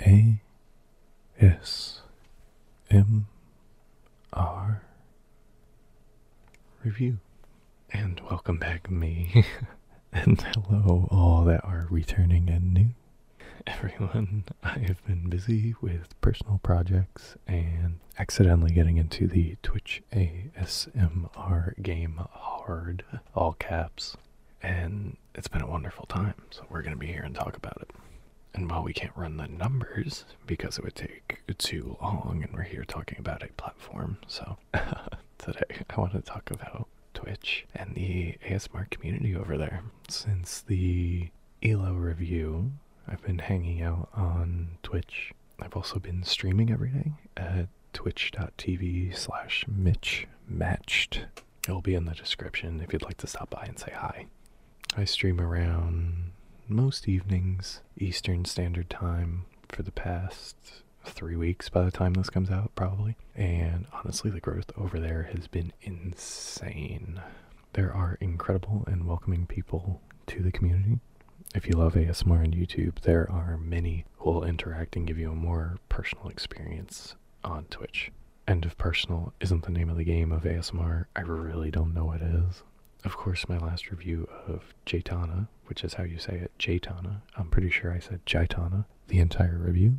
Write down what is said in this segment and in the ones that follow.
A S M R review. And welcome back, me. and hello, all that are returning and new. Everyone, I have been busy with personal projects and accidentally getting into the Twitch ASMR game hard, all caps. And it's been a wonderful time, so we're going to be here and talk about it. And while we can't run the numbers because it would take too long, and we're here talking about a platform, so today I want to talk about Twitch and the ASMR community over there. Since the ELO review, I've been hanging out on Twitch. I've also been streaming every day at twitch.tv slash Mitch Matched. It'll be in the description if you'd like to stop by and say hi. I stream around most evenings, Eastern Standard Time, for the past three weeks by the time this comes out, probably. And honestly, the growth over there has been insane. There are incredible and welcoming people to the community. If you love ASMR on YouTube, there are many who will interact and give you a more personal experience on Twitch. And if personal isn't the name of the game of ASMR, I really don't know what is. Of course, my last review of Jaytana, which is how you say it, Jaytana, I'm pretty sure I said Jaytana the entire review.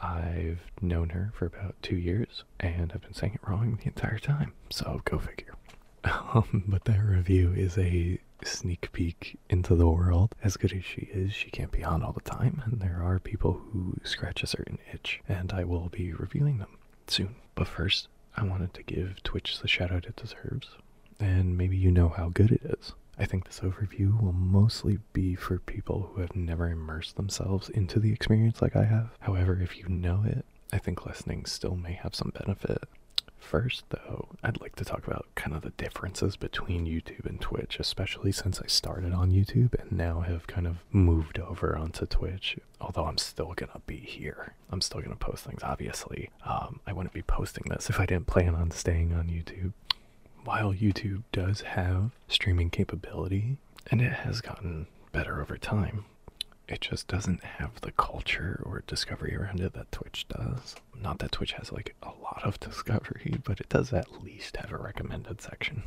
I've known her for about two years, and I've been saying it wrong the entire time, so go figure. Um, but that review is a sneak peek into the world. As good as she is, she can't be on all the time, and there are people who scratch a certain itch, and I will be reviewing them soon. But first, I wanted to give Twitch the shout out it deserves, and maybe you know how good it is. I think this overview will mostly be for people who have never immersed themselves into the experience like I have. However, if you know it, I think listening still may have some benefit. First, though, I'd like to talk about kind of the differences between YouTube and Twitch, especially since I started on YouTube and now have kind of moved over onto Twitch. Although I'm still gonna be here, I'm still gonna post things, obviously. Um, I wouldn't be posting this if I didn't plan on staying on YouTube while YouTube does have streaming capability, and it has gotten better over time, it just doesn't have the culture or discovery around it that Twitch does. Not that Twitch has like a lot of discovery, but it does at least have a recommended section.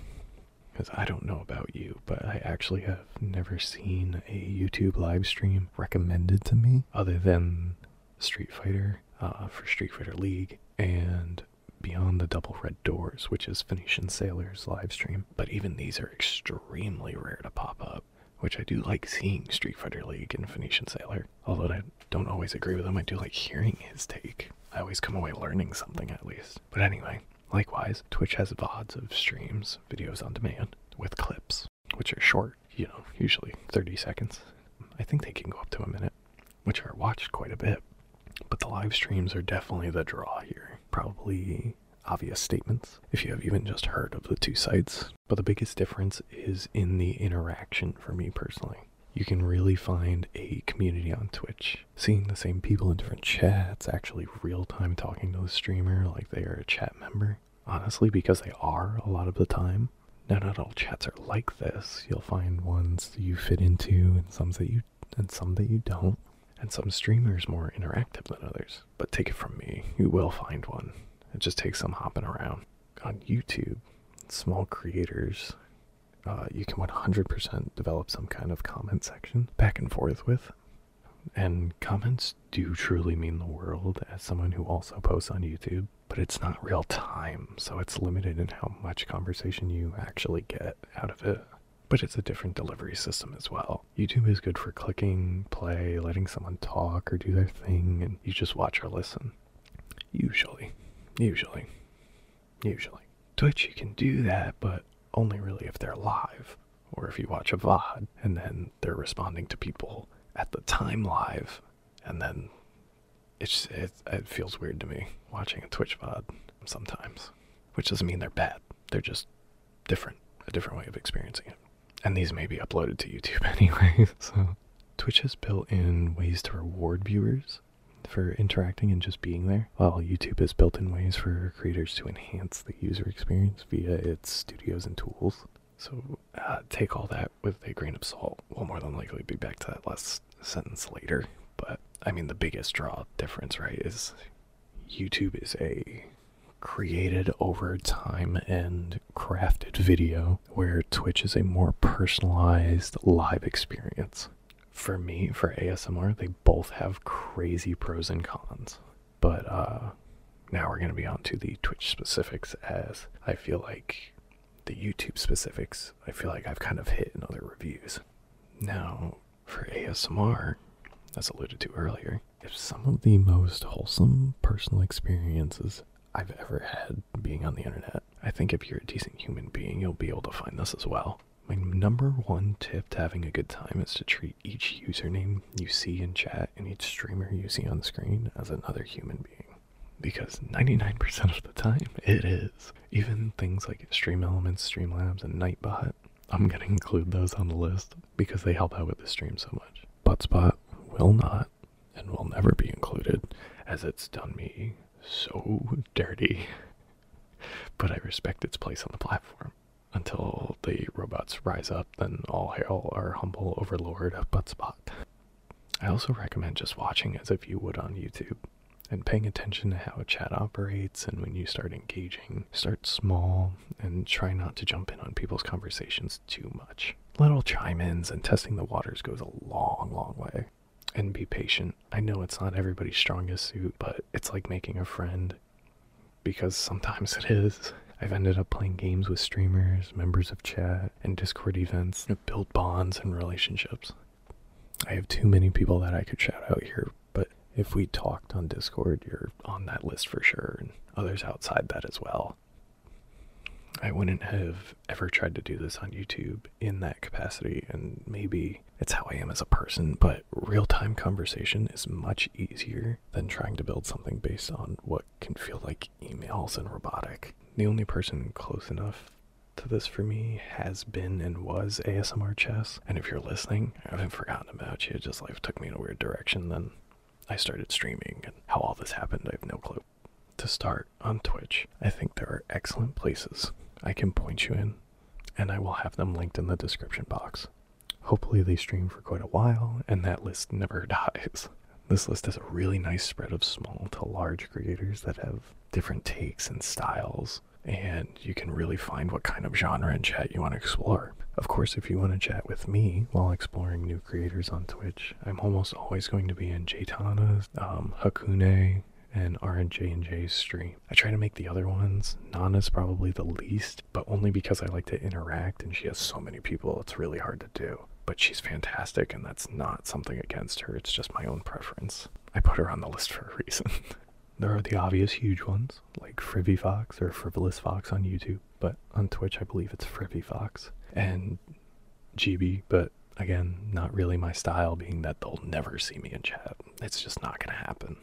Because I don't know about you, but I actually have never seen a YouTube live stream recommended to me other than Street Fighter uh, for Street Fighter League and Beyond the Double Red Doors, which is Phoenician Sailor's live stream. But even these are extremely rare to pop up, which I do like seeing Street Fighter League and Phoenician Sailor. Although I don't always agree with him, I do like hearing his take. I always come away learning something at least. But anyway, likewise, Twitch has VODs of streams, videos on demand, with clips, which are short, you know, usually 30 seconds. I think they can go up to a minute, which are watched quite a bit. But the live streams are definitely the draw here. Probably obvious statements if you have even just heard of the two sites. But the biggest difference is in the interaction for me personally. You can really find a community on Twitch. Seeing the same people in different chats, actually real time talking to the streamer like they are a chat member. Honestly, because they are a lot of the time. Now, not all chats are like this. You'll find ones that you fit into and some that you and some that you don't and some streamers more interactive than others. But take it from me, you will find one. It just takes some hopping around. On YouTube, small creators, uh, you can 100% develop some kind of comment section back and forth with. And comments do truly mean the world as someone who also posts on YouTube, but it's not real time, so it's limited in how much conversation you actually get out of it but it's a different delivery system as well. YouTube is good for clicking play, letting someone talk or do their thing, and you just watch or listen. Usually. Usually. Usually. Twitch, you can do that, but only really if they're live, or if you watch a VOD and then they're responding to people at the time live, and then it's, it, it feels weird to me watching a Twitch VOD sometimes, which doesn't mean they're bad. They're just different, a different way of experiencing it. And these may be uploaded to YouTube anyway, so Twitch has built in ways to reward viewers for interacting and just being there, while YouTube has built in ways for creators to enhance the user experience via its studios and tools. So uh, take all that with a grain of salt. We'll more than likely be back to that last sentence later. but I mean, the biggest draw difference, right, is YouTube is a created over time and crafted video, where Twitch is a more personalized live experience. For me, for ASMR, they both have crazy pros and cons. But uh, now we're going to be on to the Twitch specifics as I feel like the YouTube specifics, I feel like I've kind of hit in other reviews. Now, for ASMR, as alluded to earlier, if some of the most wholesome personal experiences I've ever had being on the internet, I think if you're a decent human being, you'll be able to find this as well. My number one tip to having a good time is to treat each username you see in chat and each streamer you see on screen as another human being. Because 99% of the time, it is. Even things like Stream Elements, Streamlabs, and Nightbot, I'm going to include those on the list because they help out with the stream so much. Buttsbot will not and will never be included as it's done me so dirty. But I respect its place on the platform. Until the robots rise up, then all hail our humble overlord Buttsbot. I also recommend just watching as if you would on YouTube and paying attention to how a chat operates and when you start engaging, start small and try not to jump in on people's conversations too much. Little chime ins and testing the waters goes a long, long way. And be patient. I know it's not everybody's strongest suit, but it's like making a friend because sometimes it is. I've ended up playing games with streamers, members of chat, and Discord events to build bonds and relationships. I have too many people that I could shout out here, but if we talked on Discord, you're on that list for sure, and others outside that as well. I wouldn't have ever tried to do this on YouTube in that capacity, and maybe it's how I am as a person, but real time conversation is much easier than trying to build something based on what can feel like emails and robotic. The only person close enough to this for me has been and was ASMR Chess, and if you're listening, I haven't forgotten about you, just life took me in a weird direction, then I started streaming, and how all this happened, I have no clue. To start on Twitch, I think there are excellent places I can point you in, and I will have them linked in the description box. Hopefully, they stream for quite a while, and that list never dies. This list has a really nice spread of small to large creators that have different takes and styles, and you can really find what kind of genre and chat you want to explore. Of course, if you want to chat with me while exploring new creators on Twitch, I'm almost always going to be in Jaytana's, um, Hakune, and RNJ and J's stream. I try to make the other ones. Nana's probably the least, but only because I like to interact and she has so many people, it's really hard to do. But she's fantastic, and that's not something against her, it's just my own preference. I put her on the list for a reason. there are the obvious huge ones, like Frivy Fox or Frivolous Fox on YouTube, but on Twitch I believe it's Frivy Fox. And Gibi, but again, not really my style, being that they'll never see me in chat. It's just not gonna happen.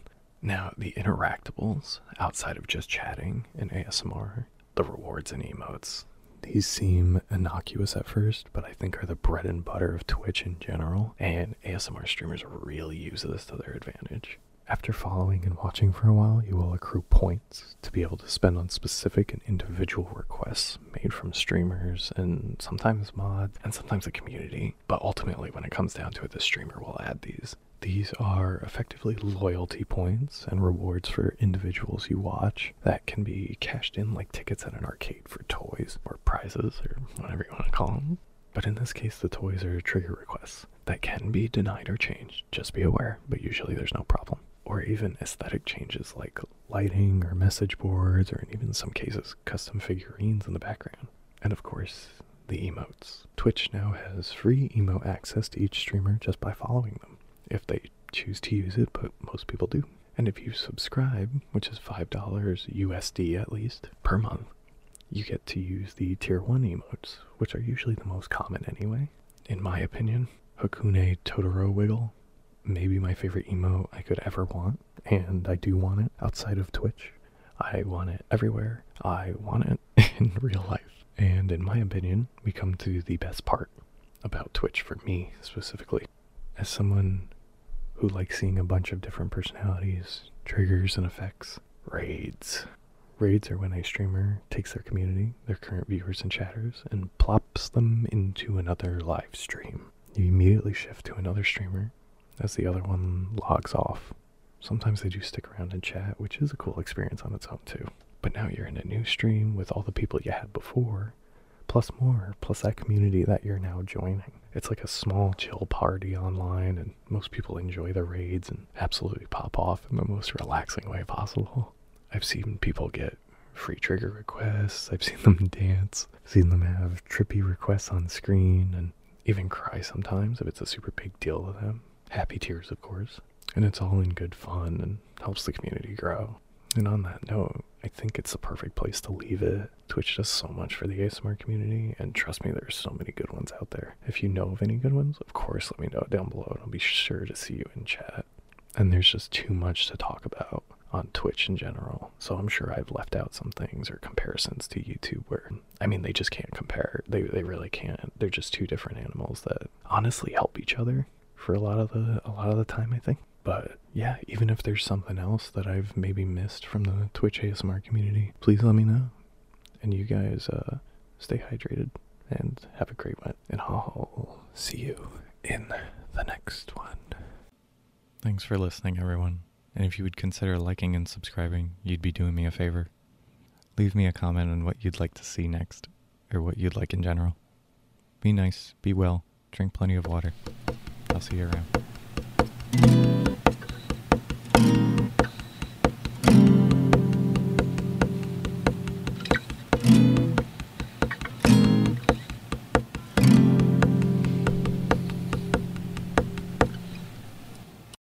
Now, the interactables outside of just chatting and ASMR, the rewards and emotes, these seem innocuous at first, but I think are the bread and butter of Twitch in general, and ASMR streamers really use this to their advantage. After following and watching for a while, you will accrue points to be able to spend on specific and individual requests made from streamers and sometimes mods and sometimes the community. But ultimately, when it comes down to it, the streamer will add these. These are effectively loyalty points and rewards for individuals you watch that can be cashed in like tickets at an arcade for toys or prizes or whatever you want to call them. But in this case, the toys are trigger requests that can be denied or changed. Just be aware, but usually there's no problem or even aesthetic changes like lighting or message boards, or in even some cases, custom figurines in the background. And of course, the emotes. Twitch now has free emote access to each streamer just by following them, if they choose to use it, but most people do. And if you subscribe, which is $5 USD at least per month, you get to use the tier 1 emotes, which are usually the most common anyway. In my opinion, Hakune Totoro Wiggle maybe my favorite emote I could ever want, and I do want it outside of Twitch. I want it everywhere. I want it in real life. And in my opinion, we come to the best part about Twitch for me specifically. As someone who like seeing a bunch of different personalities, triggers, and effects, raids. Raids are when a streamer takes their community, their current viewers and chatters, and plops them into another live stream. You immediately shift to another streamer as the other one logs off. Sometimes they do stick around and chat, which is a cool experience on its own too. But now you're in a new stream with all the people you had before, plus more, plus that community that you're now joining. It's like a small chill party online, and most people enjoy the raids and absolutely pop off in the most relaxing way possible. I've seen people get free trigger requests, I've seen them dance, I've seen them have trippy requests on screen, and even cry sometimes if it's a super big deal to them. Happy tears, of course. And it's all in good fun and helps the community grow. And on that note, I think it's the perfect place to leave it. Twitch does so much for the ASMR community, and trust me, there's so many good ones out there. If you know of any good ones, of course, let me know down below, and I'll be sure to see you in chat. And there's just too much to talk about on Twitch in general, so I'm sure I've left out some things or comparisons to YouTube where, I mean, they just can't compare. They, they really can't. They're just two different animals that honestly help each other for a lot of the a lot of the time, I think. But yeah, even if there's something else that I've maybe missed from the Twitch ASMR community, please let me know. And you guys uh, stay hydrated and have a great one. And I'll see you in the next one. Thanks for listening, everyone. And if you would consider liking and subscribing, you'd be doing me a favor. Leave me a comment on what you'd like to see next, or what you'd like in general. Be nice, be well, drink plenty of water. I'll see you around.